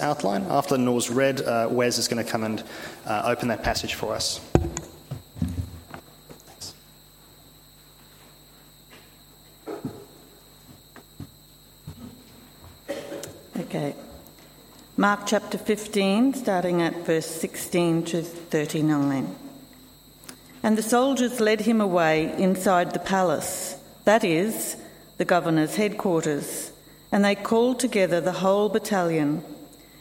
outline. After Noor's read, uh, Wes is going to come and uh, open that passage for us. Okay. Mark chapter 15, starting at verse 16 to 39. And the soldiers led him away inside the palace, that is, the governor's headquarters, and they called together the whole battalion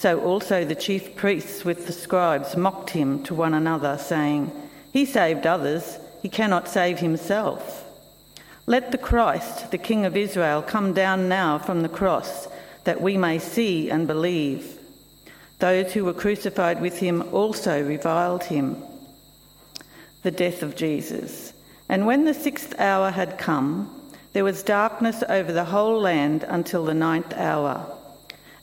So also the chief priests with the scribes mocked him to one another, saying, He saved others, he cannot save himself. Let the Christ, the King of Israel, come down now from the cross, that we may see and believe. Those who were crucified with him also reviled him. The death of Jesus. And when the sixth hour had come, there was darkness over the whole land until the ninth hour.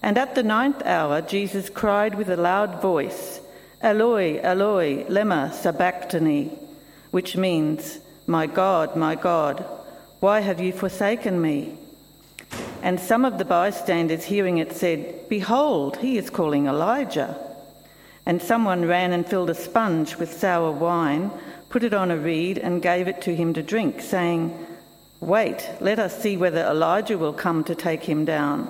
And at the ninth hour, Jesus cried with a loud voice, Eloi, Eloi, lema sabachthani, which means, My God, my God, why have you forsaken me? And some of the bystanders hearing it said, Behold, he is calling Elijah. And someone ran and filled a sponge with sour wine, put it on a reed, and gave it to him to drink, saying, Wait, let us see whether Elijah will come to take him down.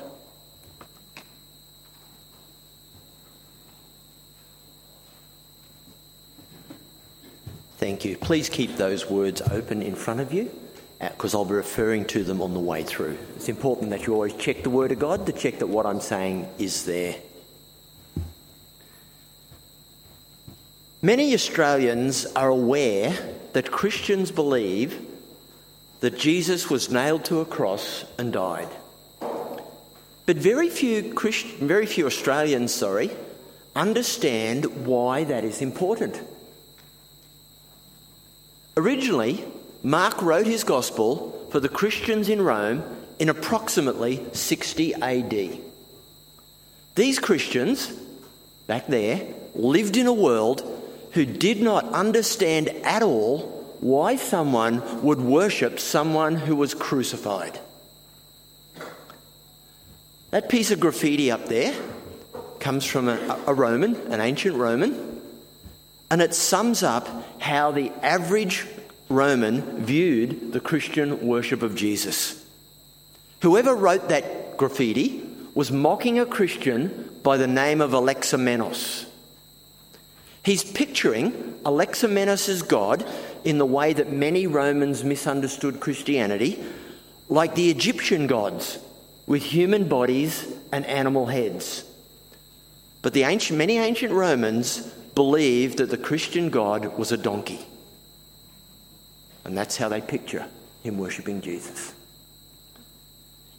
Thank you. Please keep those words open in front of you because uh, I'll be referring to them on the way through. It's important that you always check the Word of God to check that what I'm saying is there. Many Australians are aware that Christians believe that Jesus was nailed to a cross and died. But very few, Christ- very few Australians, sorry, understand why that is important. Originally, Mark wrote his gospel for the Christians in Rome in approximately 60 AD. These Christians, back there, lived in a world who did not understand at all why someone would worship someone who was crucified. That piece of graffiti up there comes from a, a Roman, an ancient Roman and it sums up how the average Roman viewed the Christian worship of Jesus. Whoever wrote that graffiti was mocking a Christian by the name of Alexamenos. He's picturing Alexamenos' God in the way that many Romans misunderstood Christianity, like the Egyptian gods with human bodies and animal heads. But the ancient, many ancient Romans believed that the Christian God was a donkey. And that's how they picture him worshipping Jesus.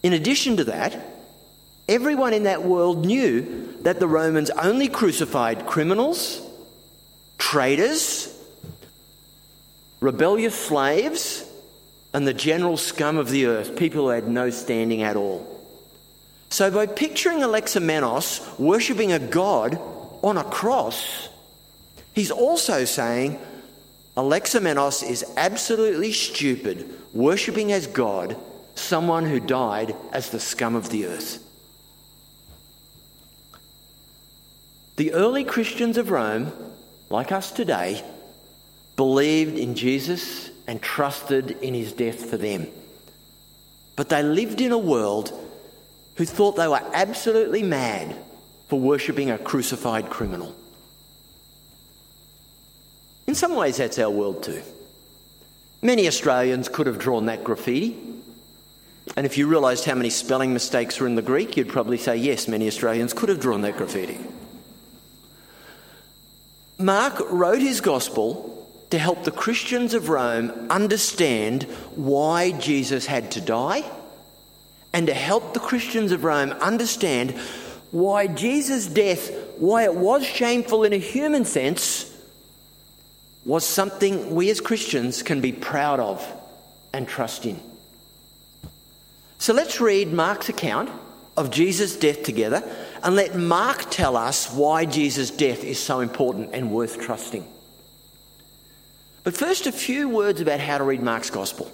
In addition to that, everyone in that world knew that the Romans only crucified criminals, traitors, rebellious slaves, and the general scum of the earth, people who had no standing at all. So, by picturing Alexamenos worshipping a god on a cross, he's also saying Alexamenos is absolutely stupid, worshipping as God someone who died as the scum of the earth. The early Christians of Rome, like us today, believed in Jesus and trusted in his death for them. But they lived in a world who thought they were absolutely mad for worshipping a crucified criminal. In some ways, that's our world too. Many Australians could have drawn that graffiti. And if you realised how many spelling mistakes were in the Greek, you'd probably say, yes, many Australians could have drawn that graffiti. Mark wrote his gospel to help the Christians of Rome understand why Jesus had to die and to help the Christians of Rome understand why Jesus' death, why it was shameful in a human sense, was something we as Christians can be proud of and trust in. So let's read Mark's account of Jesus' death together and let Mark tell us why Jesus' death is so important and worth trusting. But first, a few words about how to read Mark's Gospel.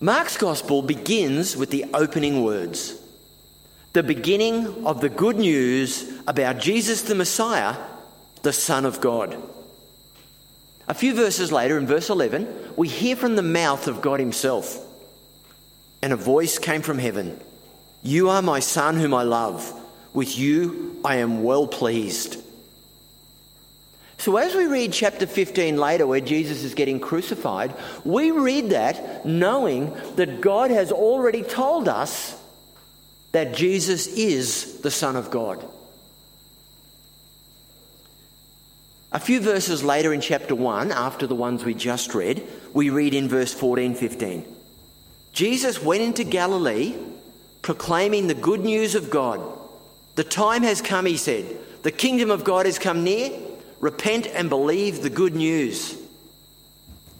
Mark's Gospel begins with the opening words, the beginning of the good news about Jesus the Messiah, the Son of God. A few verses later, in verse 11, we hear from the mouth of God Himself. And a voice came from heaven You are my Son, whom I love. With you I am well pleased. So, as we read chapter 15 later, where Jesus is getting crucified, we read that knowing that God has already told us that Jesus is the Son of God. A few verses later in chapter 1, after the ones we just read, we read in verse 14 15. Jesus went into Galilee proclaiming the good news of God. The time has come, he said. The kingdom of God has come near. Repent and believe the good news.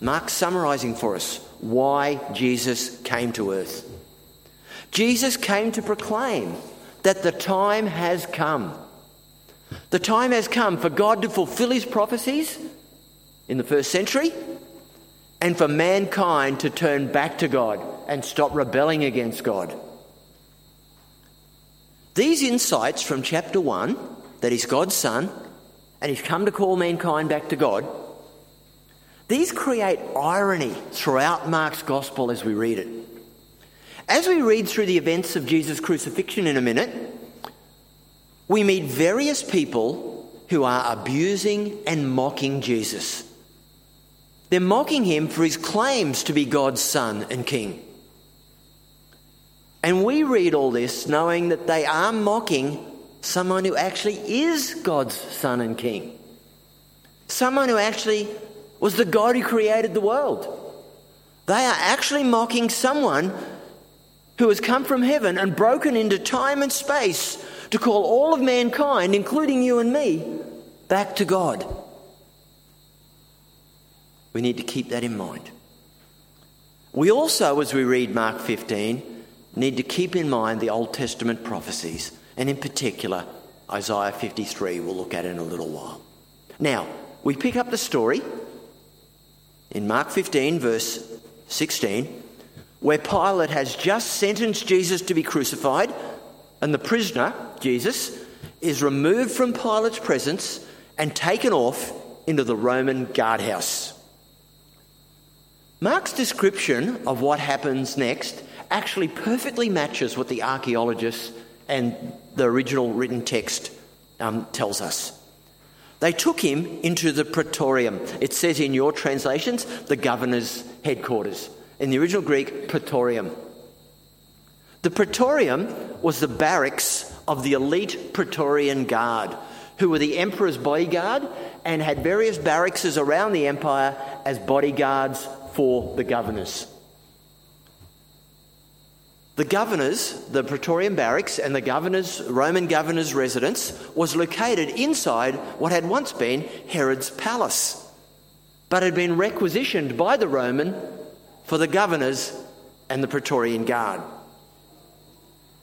Mark's summarizing for us why Jesus came to earth. Jesus came to proclaim that the time has come the time has come for God to fulfill his prophecies in the first century and for mankind to turn back to God and stop rebelling against God. These insights from chapter 1, that he's God's Son and he's come to call mankind back to God, these create irony throughout Mark's gospel as we read it. As we read through the events of Jesus' crucifixion in a minute, we meet various people who are abusing and mocking Jesus. They're mocking him for his claims to be God's son and king. And we read all this knowing that they are mocking someone who actually is God's son and king. Someone who actually was the God who created the world. They are actually mocking someone who has come from heaven and broken into time and space to call all of mankind, including you and me, back to God. We need to keep that in mind. We also, as we read Mark 15, need to keep in mind the Old Testament prophecies, and in particular, Isaiah 53, we'll look at in a little while. Now, we pick up the story in Mark 15, verse 16, where Pilate has just sentenced Jesus to be crucified and the prisoner, Jesus, is removed from Pilate's presence and taken off into the Roman guardhouse. Mark's description of what happens next actually perfectly matches what the archaeologists and the original written text um, tells us. They took him into the praetorium. It says in your translations, the governor's headquarters. In the original Greek, praetorium. The Praetorium was the barracks of the elite Praetorian Guard, who were the emperor's bodyguard and had various barracks around the empire as bodyguards for the governors. The governors, the Praetorian barracks, and the governor's, Roman governor's residence was located inside what had once been Herod's palace, but had been requisitioned by the Roman for the governors and the Praetorian Guard.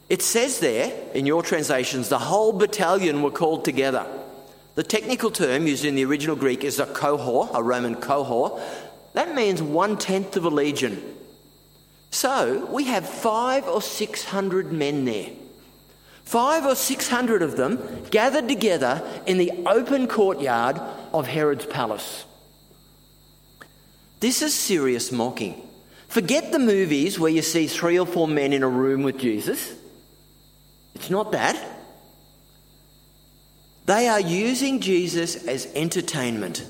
It says there, in your translations, the whole battalion were called together. The technical term used in the original Greek is a cohort, a Roman cohort. That means one tenth of a legion. So we have five or six hundred men there. Five or six hundred of them gathered together in the open courtyard of Herod's palace. This is serious mocking. Forget the movies where you see three or four men in a room with Jesus. It's not that. They are using Jesus as entertainment,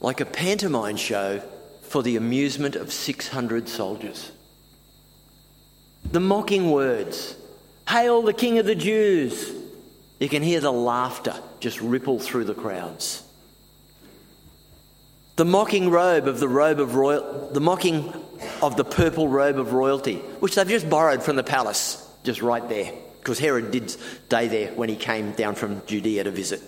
like a pantomime show for the amusement of 600 soldiers the mocking words, Hail the King of the Jews! You can hear the laughter just ripple through the crowds. The mocking robe of the robe of royal, the mocking of the purple robe of royalty, which they've just borrowed from the palace, just right there, because Herod did stay there when he came down from Judea to visit.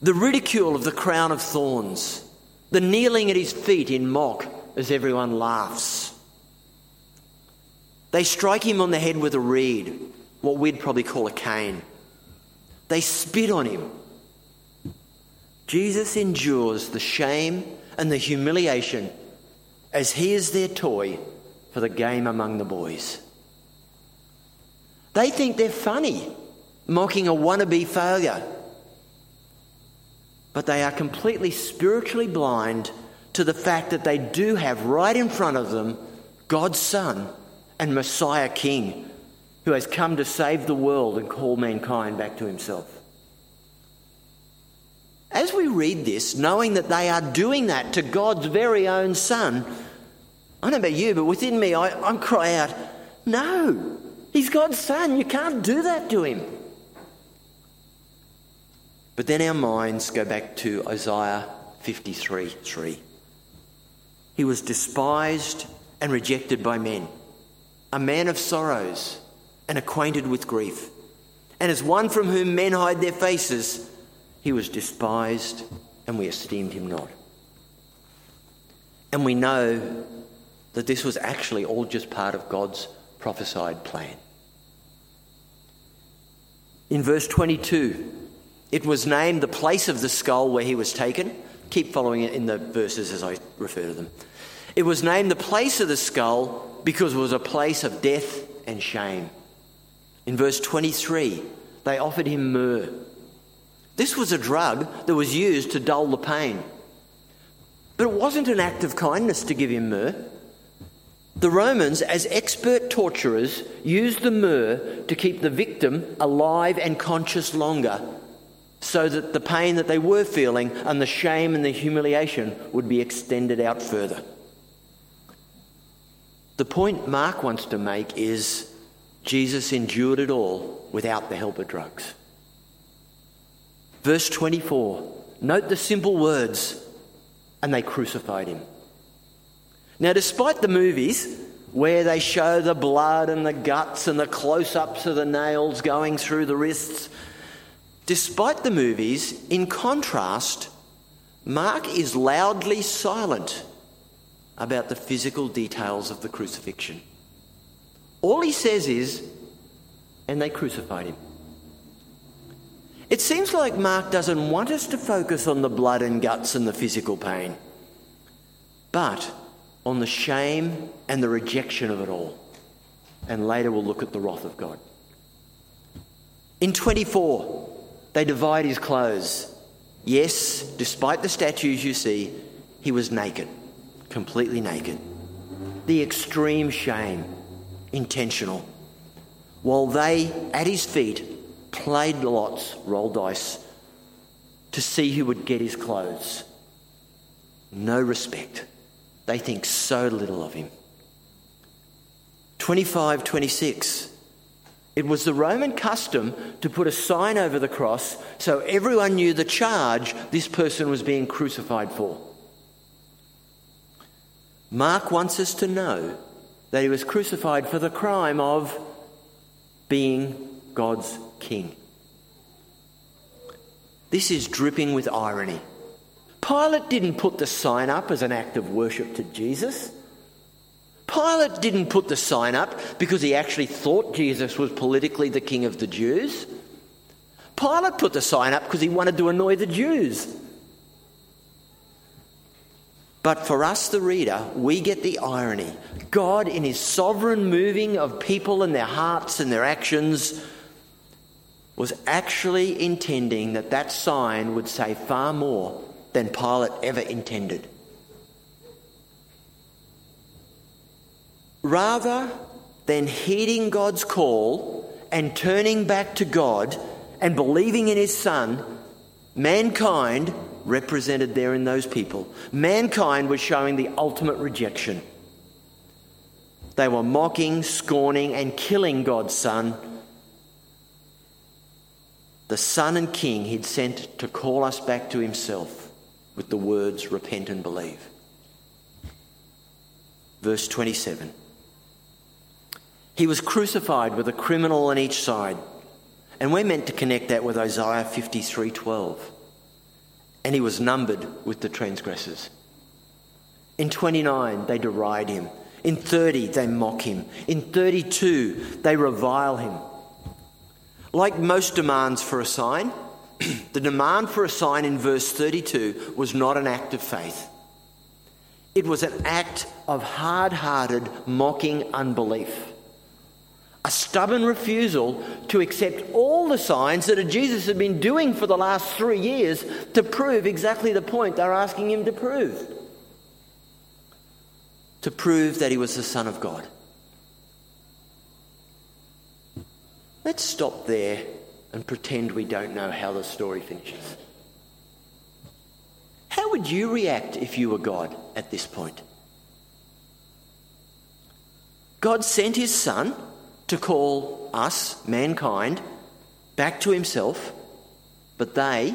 The ridicule of the crown of thorns, the kneeling at his feet in mock as everyone laughs. They strike him on the head with a reed, what we'd probably call a cane. They spit on him. Jesus endures the shame and the humiliation as he is their toy for the game among the boys. They think they're funny, mocking a wannabe failure. But they are completely spiritually blind to the fact that they do have right in front of them God's Son and Messiah King who has come to save the world and call mankind back to himself. As we read this, knowing that they are doing that to God's very own Son, I don't know about you, but within me, I, I cry out, No, he's God's Son. You can't do that to him. But then our minds go back to Isaiah 53 3. He was despised and rejected by men a man of sorrows and acquainted with grief. And as one from whom men hide their faces, he was despised and we esteemed him not. And we know that this was actually all just part of God's prophesied plan. In verse 22, it was named the place of the skull where he was taken. Keep following it in the verses as I refer to them. It was named the place of the skull because it was a place of death and shame. In verse 23, they offered him myrrh. This was a drug that was used to dull the pain. But it wasn't an act of kindness to give him myrrh. The Romans, as expert torturers, used the myrrh to keep the victim alive and conscious longer so that the pain that they were feeling and the shame and the humiliation would be extended out further. The point Mark wants to make is Jesus endured it all without the help of drugs. Verse 24, note the simple words, and they crucified him. Now, despite the movies where they show the blood and the guts and the close ups of the nails going through the wrists, despite the movies, in contrast, Mark is loudly silent about the physical details of the crucifixion. All he says is, and they crucified him. It seems like Mark doesn't want us to focus on the blood and guts and the physical pain, but on the shame and the rejection of it all. And later we'll look at the wrath of God. In 24, they divide his clothes. Yes, despite the statues you see, he was naked completely naked. The extreme shame, intentional. While they, at his feet, played lots, rolled dice, to see who would get his clothes. No respect. They think so little of him. 25 26. It was the Roman custom to put a sign over the cross so everyone knew the charge this person was being crucified for. Mark wants us to know that he was crucified for the crime of being God's king. This is dripping with irony. Pilate didn't put the sign up as an act of worship to Jesus. Pilate didn't put the sign up because he actually thought Jesus was politically the king of the Jews. Pilate put the sign up because he wanted to annoy the Jews. But for us, the reader, we get the irony. God, in his sovereign moving of people and their hearts and their actions, was actually intending that that sign would say far more than Pilate ever intended. Rather than heeding God's call and turning back to God and believing in his Son, mankind represented there in those people. Mankind was showing the ultimate rejection. They were mocking, scorning, and killing God's Son, the Son and King he'd sent to call us back to himself with the words, Repent and believe. Verse 27 He was crucified with a criminal on each side. And we're meant to connect that with Isaiah 53 12 and he was numbered with the transgressors. In 29, they deride him. In 30, they mock him. In 32, they revile him. Like most demands for a sign, the demand for a sign in verse 32 was not an act of faith. It was an act of hard hearted, mocking unbelief a stubborn refusal to accept all the signs that Jesus had been doing for the last three years to prove exactly the point they're asking him to prove. To prove that he was the Son of God. Let's stop there and pretend we don't know how the story finishes. How would you react if you were God at this point? God sent his Son to call us, mankind, back to himself, but they,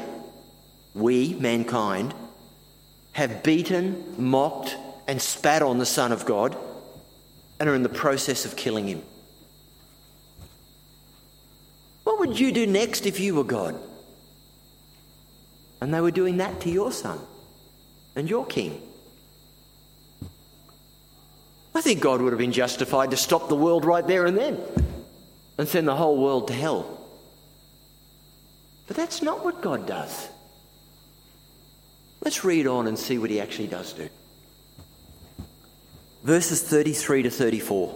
we, mankind, have beaten, mocked, and spat on the Son of God and are in the process of killing him. What would you do next if you were God? And they were doing that to your son and your king. I think God would have been justified to stop the world right there and then and send the whole world to hell. But that's not what God does. Let's read on and see what he actually does do. Verses 33 to 34.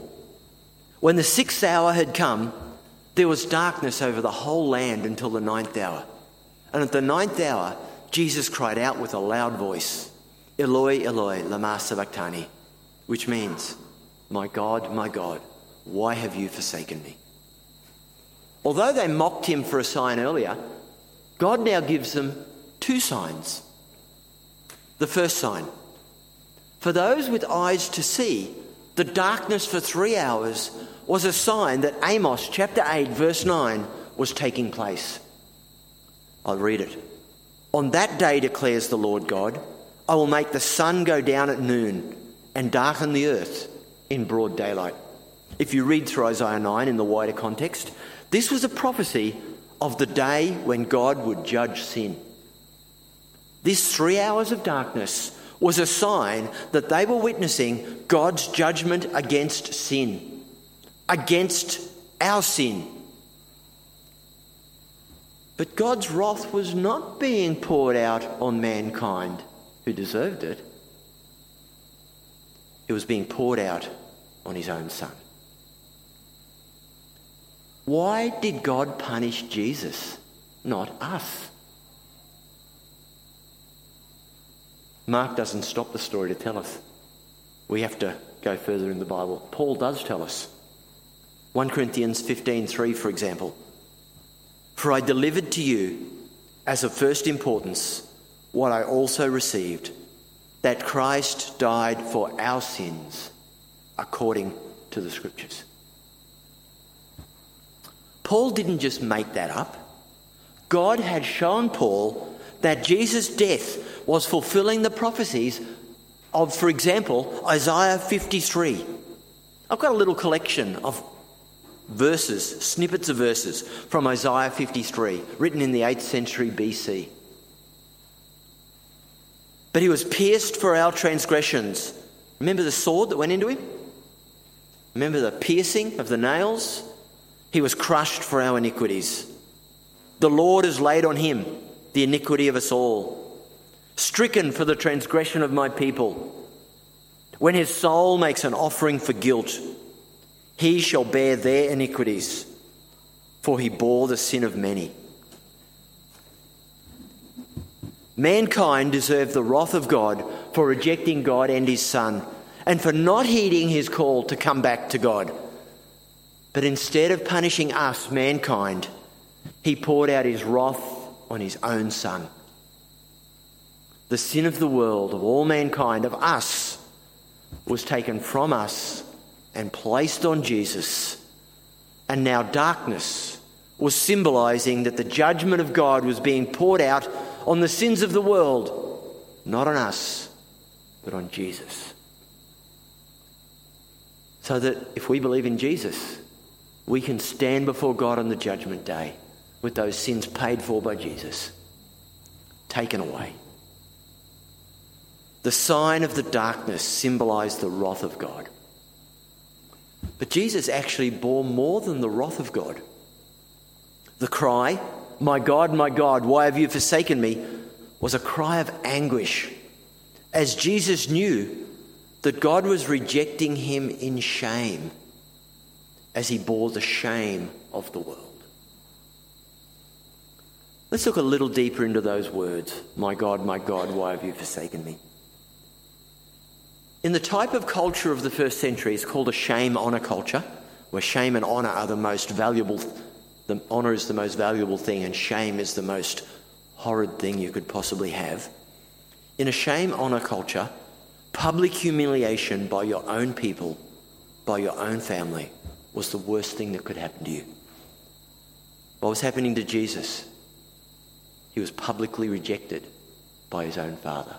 When the sixth hour had come, there was darkness over the whole land until the ninth hour. And at the ninth hour, Jesus cried out with a loud voice, Eloi, Eloi, lama sabachthani which means, My God, my God, why have you forsaken me? Although they mocked him for a sign earlier, God now gives them two signs. The first sign for those with eyes to see, the darkness for three hours was a sign that Amos chapter 8, verse 9 was taking place. I'll read it. On that day, declares the Lord God, I will make the sun go down at noon and darken the earth in broad daylight. If you read through Isaiah 9 in the wider context, this was a prophecy of the day when God would judge sin. This three hours of darkness was a sign that they were witnessing God's judgment against sin, against our sin. But God's wrath was not being poured out on mankind who deserved it. It was being poured out on his own son. Why did God punish Jesus, not us? Mark doesn't stop the story to tell us. We have to go further in the Bible. Paul does tell us. 1 Corinthians 15:3 for example. For I delivered to you as of first importance what I also received that Christ died for our sins according to the scriptures. Paul didn't just make that up. God had shown Paul that Jesus' death was fulfilling the prophecies of, for example, Isaiah 53. I've got a little collection of verses, snippets of verses from Isaiah 53, written in the 8th century BC. But he was pierced for our transgressions. Remember the sword that went into him? Remember the piercing of the nails? He was crushed for our iniquities. The Lord has laid on him the iniquity of us all. Stricken for the transgression of my people. When his soul makes an offering for guilt, he shall bear their iniquities, for he bore the sin of many. Mankind deserved the wrath of God for rejecting God and his Son, and for not heeding his call to come back to God. But instead of punishing us, mankind, he poured out his wrath on his own Son. The sin of the world, of all mankind, of us, was taken from us and placed on Jesus. And now darkness was symbolizing that the judgment of God was being poured out on the sins of the world, not on us, but on Jesus. So that if we believe in Jesus, we can stand before God on the judgment day with those sins paid for by Jesus, taken away. The sign of the darkness symbolized the wrath of God. But Jesus actually bore more than the wrath of God. The cry, My God, my God, why have you forsaken me? was a cry of anguish, as Jesus knew that God was rejecting him in shame as he bore the shame of the world. Let's look a little deeper into those words My God, my God, why have you forsaken me? In the type of culture of the first century, it's called a shame honour culture, where shame and honour are the most valuable, the honour is the most valuable thing, and shame is the most horrid thing you could possibly have. In a shame honour culture, public humiliation by your own people, by your own family, was the worst thing that could happen to you. What was happening to Jesus? He was publicly rejected by his own father.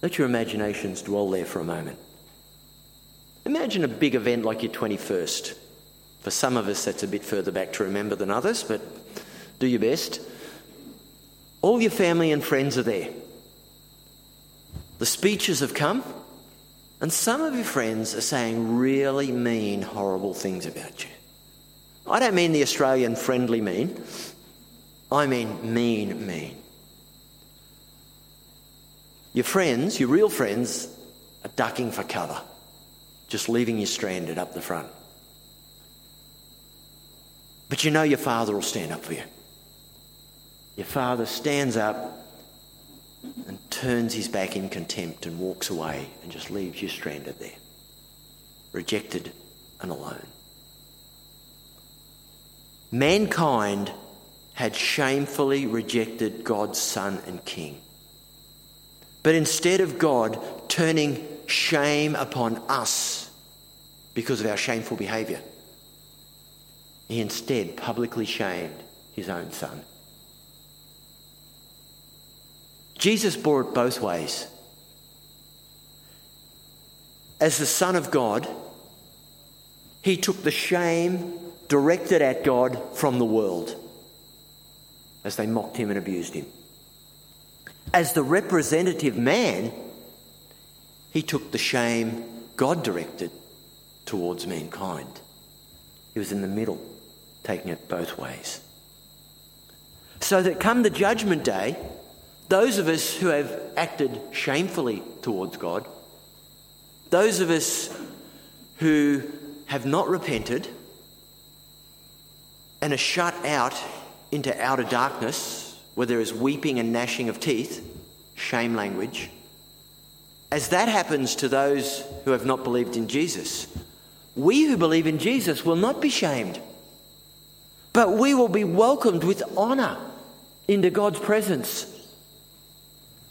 Let your imaginations dwell there for a moment. Imagine a big event like your 21st. For some of us, that's a bit further back to remember than others, but do your best. All your family and friends are there. The speeches have come, and some of your friends are saying really mean, horrible things about you. I don't mean the Australian friendly mean, I mean mean, mean. Your friends, your real friends, are ducking for cover, just leaving you stranded up the front. But you know your father will stand up for you. Your father stands up and turns his back in contempt and walks away and just leaves you stranded there, rejected and alone. Mankind had shamefully rejected God's Son and King. But instead of God turning shame upon us because of our shameful behaviour, he instead publicly shamed his own son. Jesus bore it both ways. As the Son of God, he took the shame directed at God from the world as they mocked him and abused him as the representative man, he took the shame God directed towards mankind. He was in the middle, taking it both ways. So that come the judgment day, those of us who have acted shamefully towards God, those of us who have not repented and are shut out into outer darkness where there is weeping and gnashing of teeth, shame language, as that happens to those who have not believed in Jesus, we who believe in Jesus will not be shamed, but we will be welcomed with honour into God's presence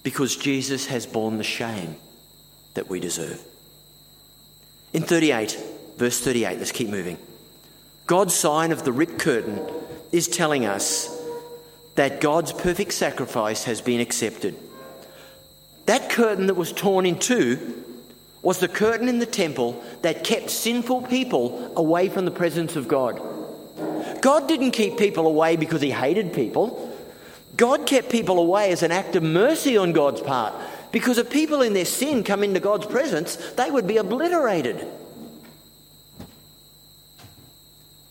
because Jesus has borne the shame that we deserve. In 38, verse 38, let's keep moving. God's sign of the ripped curtain is telling us that God's perfect sacrifice has been accepted. That curtain that was torn in two was the curtain in the temple that kept sinful people away from the presence of God. God didn't keep people away because he hated people. God kept people away as an act of mercy on God's part. Because if people in their sin come into God's presence, they would be obliterated.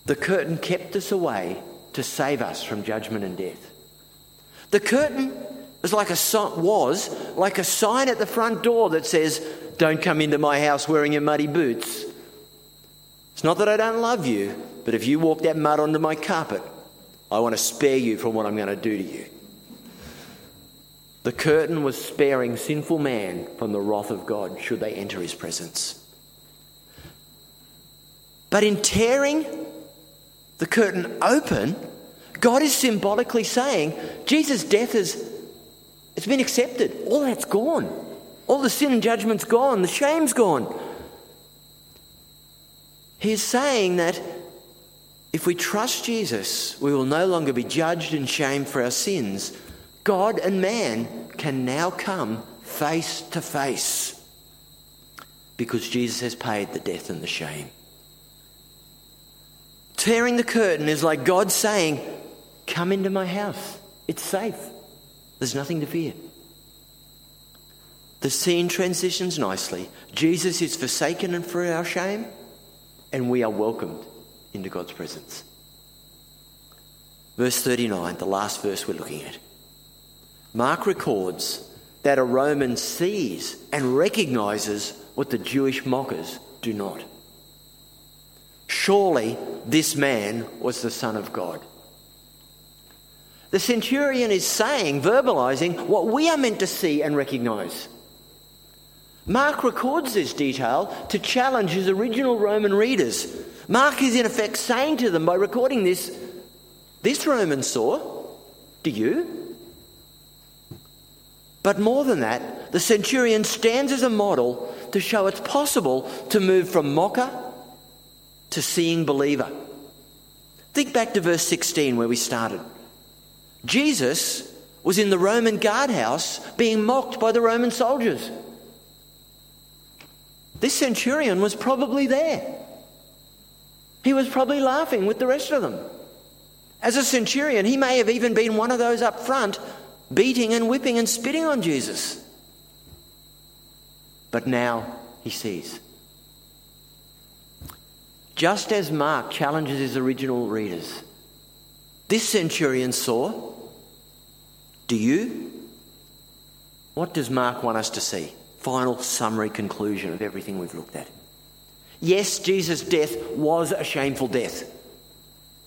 The curtain kept us away to save us from judgment and death. The curtain was like a was like a sign at the front door that says, "Don't come into my house wearing your muddy boots." It's not that I don't love you, but if you walk that mud onto my carpet, I want to spare you from what I'm going to do to you. The curtain was sparing sinful man from the wrath of God should they enter his presence. But in tearing the curtain open, God is symbolically saying Jesus' death is it's been accepted. All that's gone. All the sin and judgment's gone. The shame's gone. He's saying that if we trust Jesus, we will no longer be judged and shamed for our sins. God and man can now come face to face because Jesus has paid the death and the shame. Tearing the curtain is like God saying, Come into my house. It's safe. There's nothing to fear. The scene transitions nicely. Jesus is forsaken and for our shame, and we are welcomed into God's presence. Verse 39, the last verse we're looking at. Mark records that a Roman sees and recognizes what the Jewish mockers do not. Surely this man was the Son of God. The centurion is saying, verbalizing, what we are meant to see and recognize. Mark records this detail to challenge his original Roman readers. Mark is in effect saying to them by recording this, This Roman saw, do you? But more than that, the centurion stands as a model to show it's possible to move from mocker to seeing believer. Think back to verse 16 where we started. Jesus was in the Roman guardhouse being mocked by the Roman soldiers. This centurion was probably there. He was probably laughing with the rest of them. As a centurion, he may have even been one of those up front beating and whipping and spitting on Jesus. But now he sees. Just as Mark challenges his original readers, this centurion saw. Do you? What does Mark want us to see? Final summary conclusion of everything we've looked at. Yes, Jesus' death was a shameful death.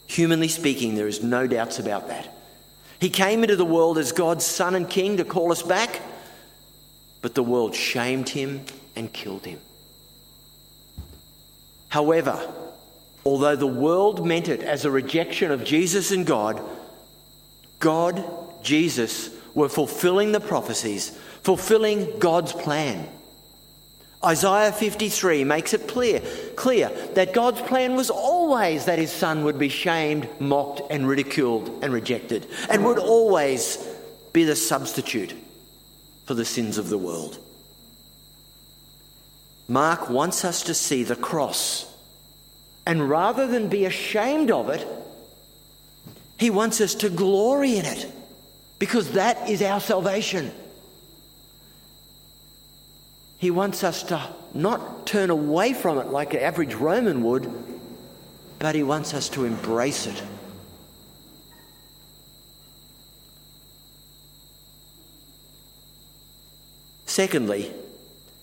Humanly speaking, there is no doubts about that. He came into the world as God's Son and King to call us back, but the world shamed him and killed him. However, although the world meant it as a rejection of Jesus and God, God, Jesus, were fulfilling the prophecies, fulfilling God's plan. Isaiah 53 makes it clear, clear that God's plan was always that his son would be shamed, mocked, and ridiculed and rejected, and would always be the substitute for the sins of the world. Mark wants us to see the cross, and rather than be ashamed of it, he wants us to glory in it, because that is our salvation. He wants us to not turn away from it like an average Roman would, but he wants us to embrace it. Secondly,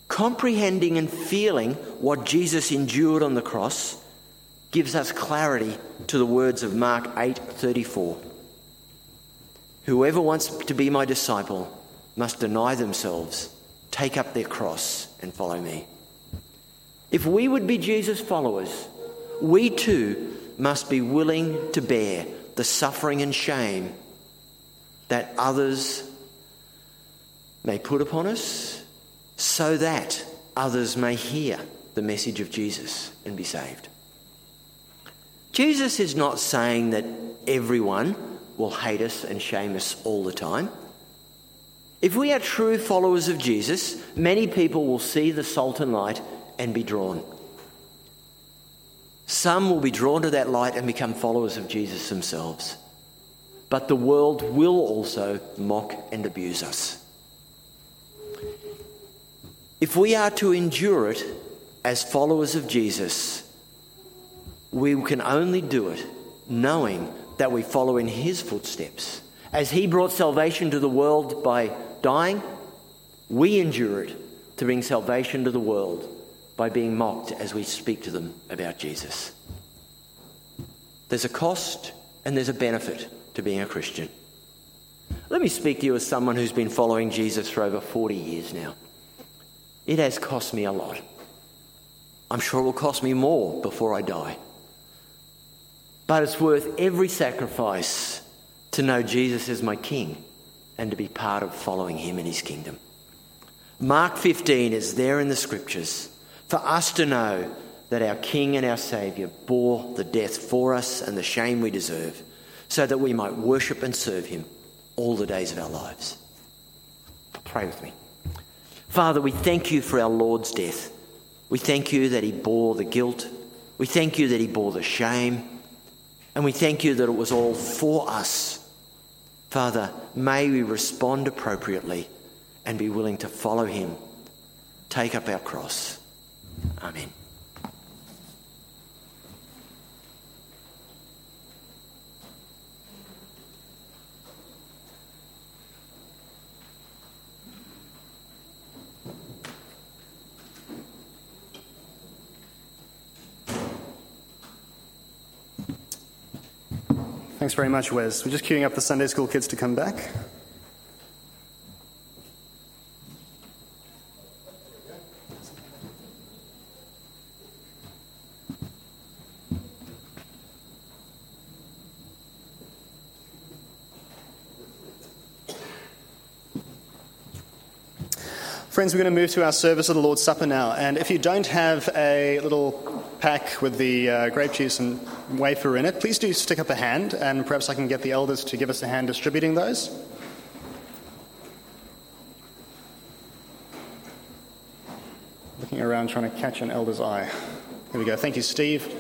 comprehending and feeling what Jesus endured on the cross gives us clarity to the words of Mark 8:34. Whoever wants to be my disciple must deny themselves take up their cross and follow me. If we would be Jesus' followers, we too must be willing to bear the suffering and shame that others may put upon us so that others may hear the message of Jesus and be saved. Jesus is not saying that everyone will hate us and shame us all the time. If we are true followers of Jesus, many people will see the salt and light and be drawn. Some will be drawn to that light and become followers of Jesus themselves. But the world will also mock and abuse us. If we are to endure it as followers of Jesus, we can only do it knowing that we follow in his footsteps. As he brought salvation to the world by dying, we endure it to bring salvation to the world by being mocked as we speak to them about Jesus. There's a cost and there's a benefit to being a Christian. Let me speak to you as someone who's been following Jesus for over 40 years now. It has cost me a lot. I'm sure it will cost me more before I die. But it's worth every sacrifice to know Jesus as my King and to be part of following him in his kingdom. Mark 15 is there in the scriptures for us to know that our King and our Saviour bore the death for us and the shame we deserve so that we might worship and serve him all the days of our lives. Pray with me. Father, we thank you for our Lord's death. We thank you that he bore the guilt. We thank you that he bore the shame. And we thank you that it was all for us. Father, may we respond appropriately and be willing to follow him, take up our cross. Amen. Thanks very much, Wes. We're just queuing up the Sunday school kids to come back. Friends, we're going to move to our service of the Lord's Supper now. And if you don't have a little pack with the uh, grape juice and wafer in it, please do stick up a hand, and perhaps I can get the elders to give us a hand distributing those. Looking around trying to catch an elder's eye. There we go. Thank you, Steve.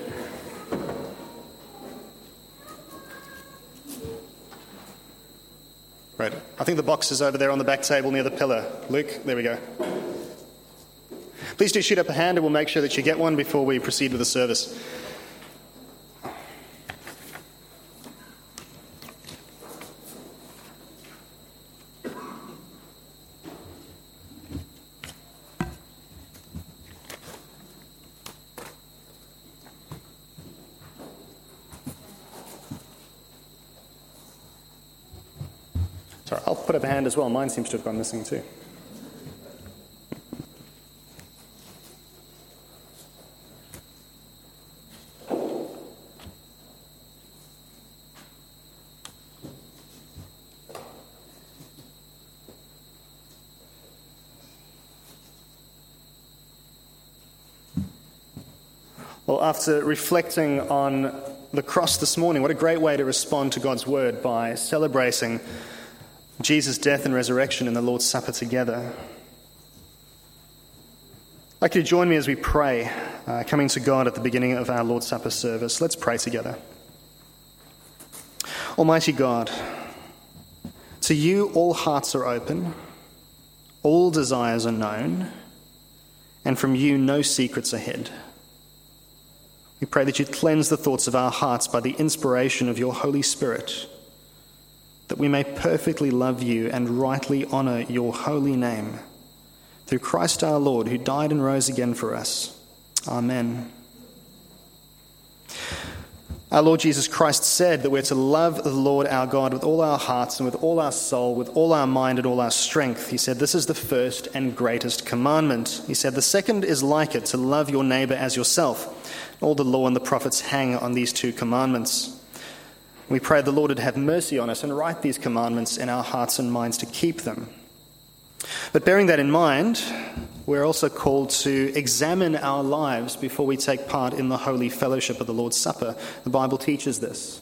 Right. I think the box is over there on the back table near the pillar. Luke, there we go. Please do shoot up a hand and we'll make sure that you get one before we proceed with the service. Hand as well. Mine seems to have gone missing too. Well, after reflecting on the cross this morning, what a great way to respond to God's word by celebrating Jesus' death and resurrection in the Lord's Supper together. I'd like you to join me as we pray, uh, coming to God at the beginning of our Lord's Supper service. Let's pray together. Almighty God, to you all hearts are open, all desires are known, and from you no secrets are hid. We pray that you'd cleanse the thoughts of our hearts by the inspiration of your Holy Spirit, that we may perfectly love you and rightly honour your holy name. Through Christ our Lord, who died and rose again for us. Amen. Our Lord Jesus Christ said that we're to love the Lord our God with all our hearts and with all our soul, with all our mind and all our strength. He said, This is the first and greatest commandment. He said, The second is like it, to love your neighbour as yourself. All the law and the prophets hang on these two commandments. We pray the Lord would have mercy on us and write these commandments in our hearts and minds to keep them. But bearing that in mind, we're also called to examine our lives before we take part in the holy fellowship of the Lord's Supper. The Bible teaches this.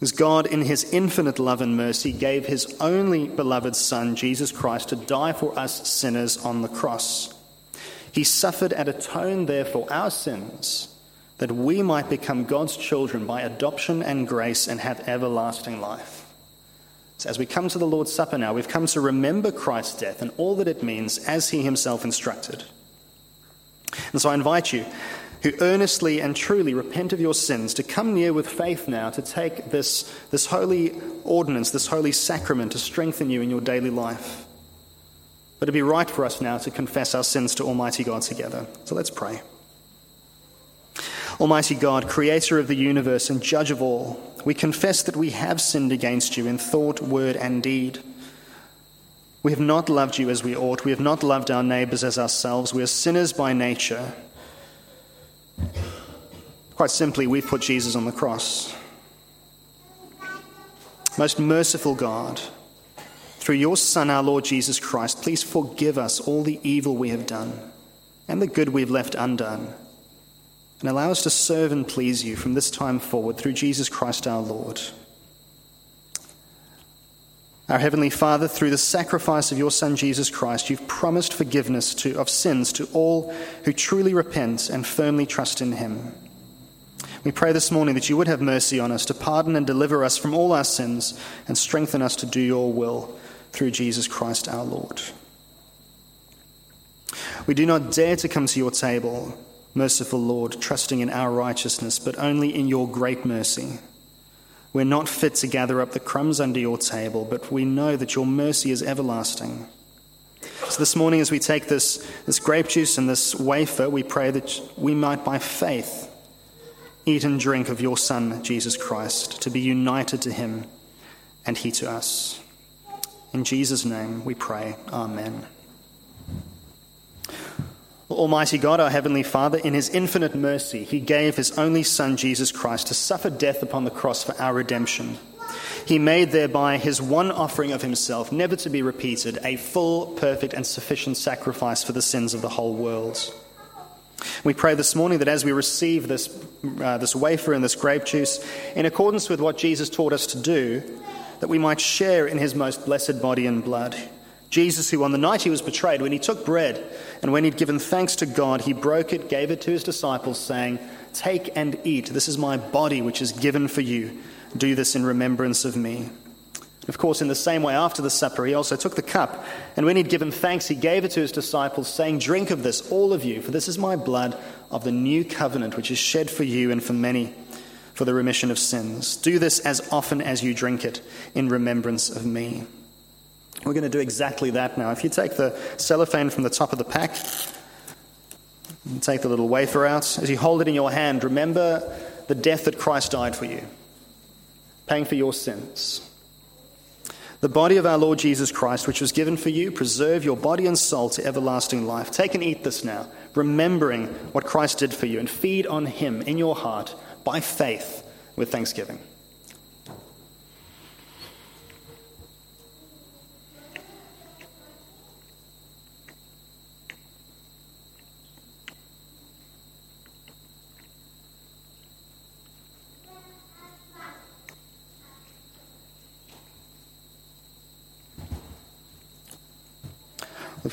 As God, in his infinite love and mercy, gave his only beloved Son, Jesus Christ, to die for us sinners on the cross. He suffered and atoned there for our sins, that we might become God's children by adoption and grace and have everlasting life. So, as we come to the Lord's Supper now, we've come to remember Christ's death and all that it means as he himself instructed. And so I invite you who earnestly and truly repent of your sins, to come near with faith now, to take this, this holy ordinance, this holy sacrament to strengthen you in your daily life. But it'd be right for us now to confess our sins to Almighty God together. So let's pray. Almighty God, creator of the universe and judge of all, we confess that we have sinned against you in thought, word, and deed. We have not loved you as we ought. We have not loved our neighbors as ourselves. We are sinners by nature. Quite simply, we've put Jesus on the cross. Most merciful God, through your Son, our Lord Jesus Christ, please forgive us all the evil we have done and the good we've left undone, and allow us to serve and please you from this time forward through Jesus Christ our Lord. Our Heavenly Father, through the sacrifice of your Son Jesus Christ, you've promised forgiveness to, of sins to all who truly repent and firmly trust in Him. We pray this morning that you would have mercy on us to pardon and deliver us from all our sins and strengthen us to do your will through Jesus Christ our Lord. We do not dare to come to your table, merciful Lord, trusting in our righteousness, but only in your great mercy. We're not fit to gather up the crumbs under your table, but we know that your mercy is everlasting. So this morning, as we take this, this grape juice and this wafer, we pray that we might, by faith, eat and drink of your Son, Jesus Christ, to be united to him and he to us. In Jesus' name we pray. Amen. Almighty God, our Heavenly Father, in His infinite mercy, He gave His only Son, Jesus Christ, to suffer death upon the cross for our redemption. He made thereby His one offering of Himself, never to be repeated, a full, perfect, and sufficient sacrifice for the sins of the whole world. We pray this morning that as we receive this, uh, this wafer and this grape juice, in accordance with what Jesus taught us to do, that we might share in his most blessed body and blood. Jesus, who on the night he was betrayed, when he took bread and when he'd given thanks to God, he broke it, gave it to his disciples, saying, Take and eat. This is my body, which is given for you. Do this in remembrance of me. Of course, in the same way, after the supper, he also took the cup, and when he'd given thanks, he gave it to his disciples, saying, Drink of this, all of you, for this is my blood of the new covenant, which is shed for you and for many for the remission of sins. Do this as often as you drink it in remembrance of me. We're going to do exactly that now. If you take the cellophane from the top of the pack, and take the little wafer out, as you hold it in your hand, remember the death that Christ died for you, paying for your sins. The body of our Lord Jesus Christ, which was given for you, preserve your body and soul to everlasting life. Take and eat this now, remembering what Christ did for you, and feed on him in your heart by faith with thanksgiving.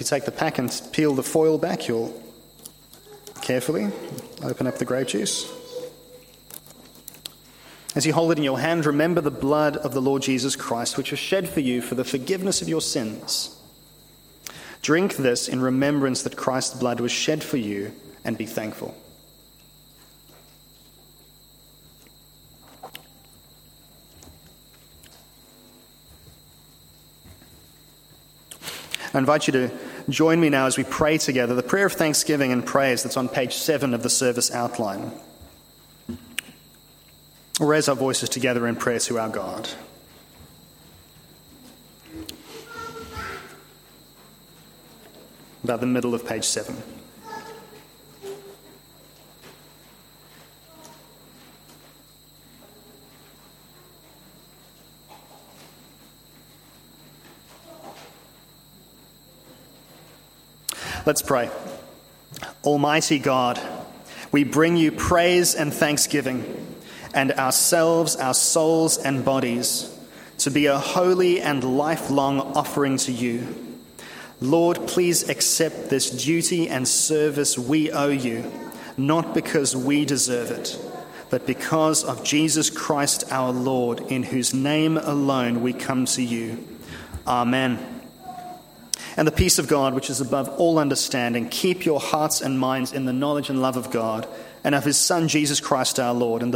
You take the pack and peel the foil back, you'll carefully open up the grape juice. As you hold it in your hand, remember the blood of the Lord Jesus Christ, which was shed for you for the forgiveness of your sins. Drink this in remembrance that Christ's blood was shed for you, and be thankful. I invite you to join me now as we pray together the prayer of thanksgiving and praise that's on page 7 of the service outline. We'll raise our voices together in prayer to our God. About the middle of page 7. Let's pray. Almighty God, we bring you praise and thanksgiving and ourselves, our souls, and bodies to be a holy and lifelong offering to you. Lord, please accept this duty and service we owe you, not because we deserve it, but because of Jesus Christ our Lord, in whose name alone we come to you. Amen. And the peace of God, which is above all understanding, keep your hearts and minds in the knowledge and love of God and of his Son, Jesus Christ our Lord, and the